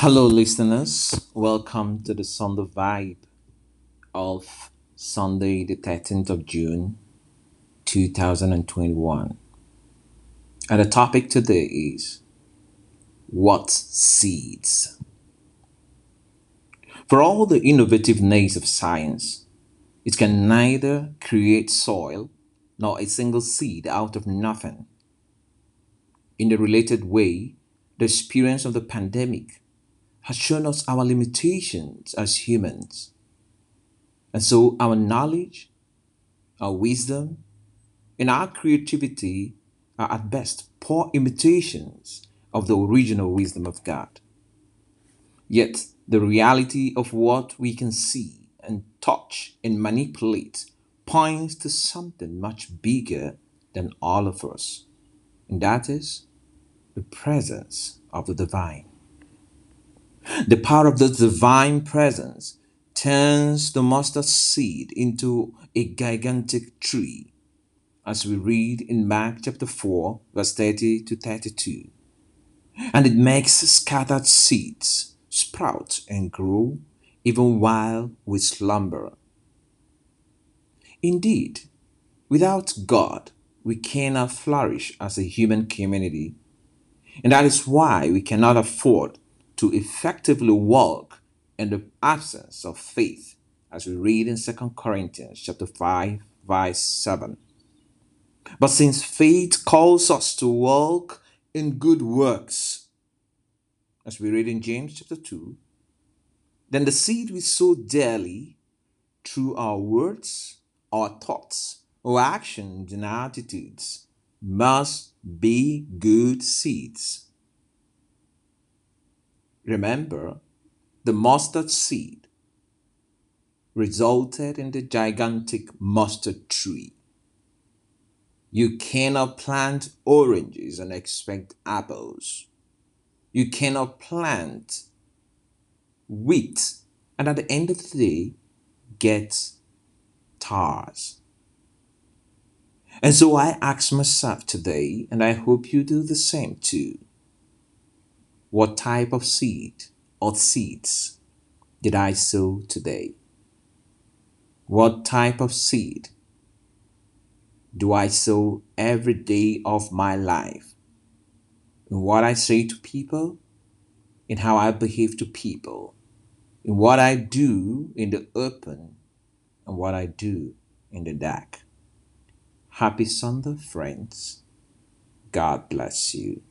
Hello, listeners. Welcome to the Sunday Vibe of Sunday, the 13th of June, 2021. And the topic today is What Seeds? For all the innovative names of science, it can neither create soil nor a single seed out of nothing. In a related way, the experience of the pandemic has shown us our limitations as humans. And so our knowledge, our wisdom, and our creativity are at best poor imitations of the original wisdom of God. Yet the reality of what we can see and touch and manipulate points to something much bigger than all of us, and that is the presence of the divine. The power of the divine presence turns the mustard seed into a gigantic tree, as we read in Mark chapter 4, verse 30 to 32. And it makes scattered seeds sprout and grow even while we slumber. Indeed, without God, we cannot flourish as a human community, and that is why we cannot afford to effectively walk in the absence of faith, as we read in Second Corinthians chapter 5, verse 7. But since faith calls us to walk in good works, as we read in James chapter 2, then the seed we sow daily through our words, our thoughts, our actions, and our attitudes must be good seeds. Remember, the mustard seed resulted in the gigantic mustard tree. You cannot plant oranges and expect apples. You cannot plant wheat and at the end of the day get tars. And so I ask myself today, and I hope you do the same too. What type of seed or seeds did I sow today? What type of seed do I sow every day of my life? In what I say to people, in how I behave to people, in what I do in the open, and what I do in the dark. Happy Sunday, friends. God bless you.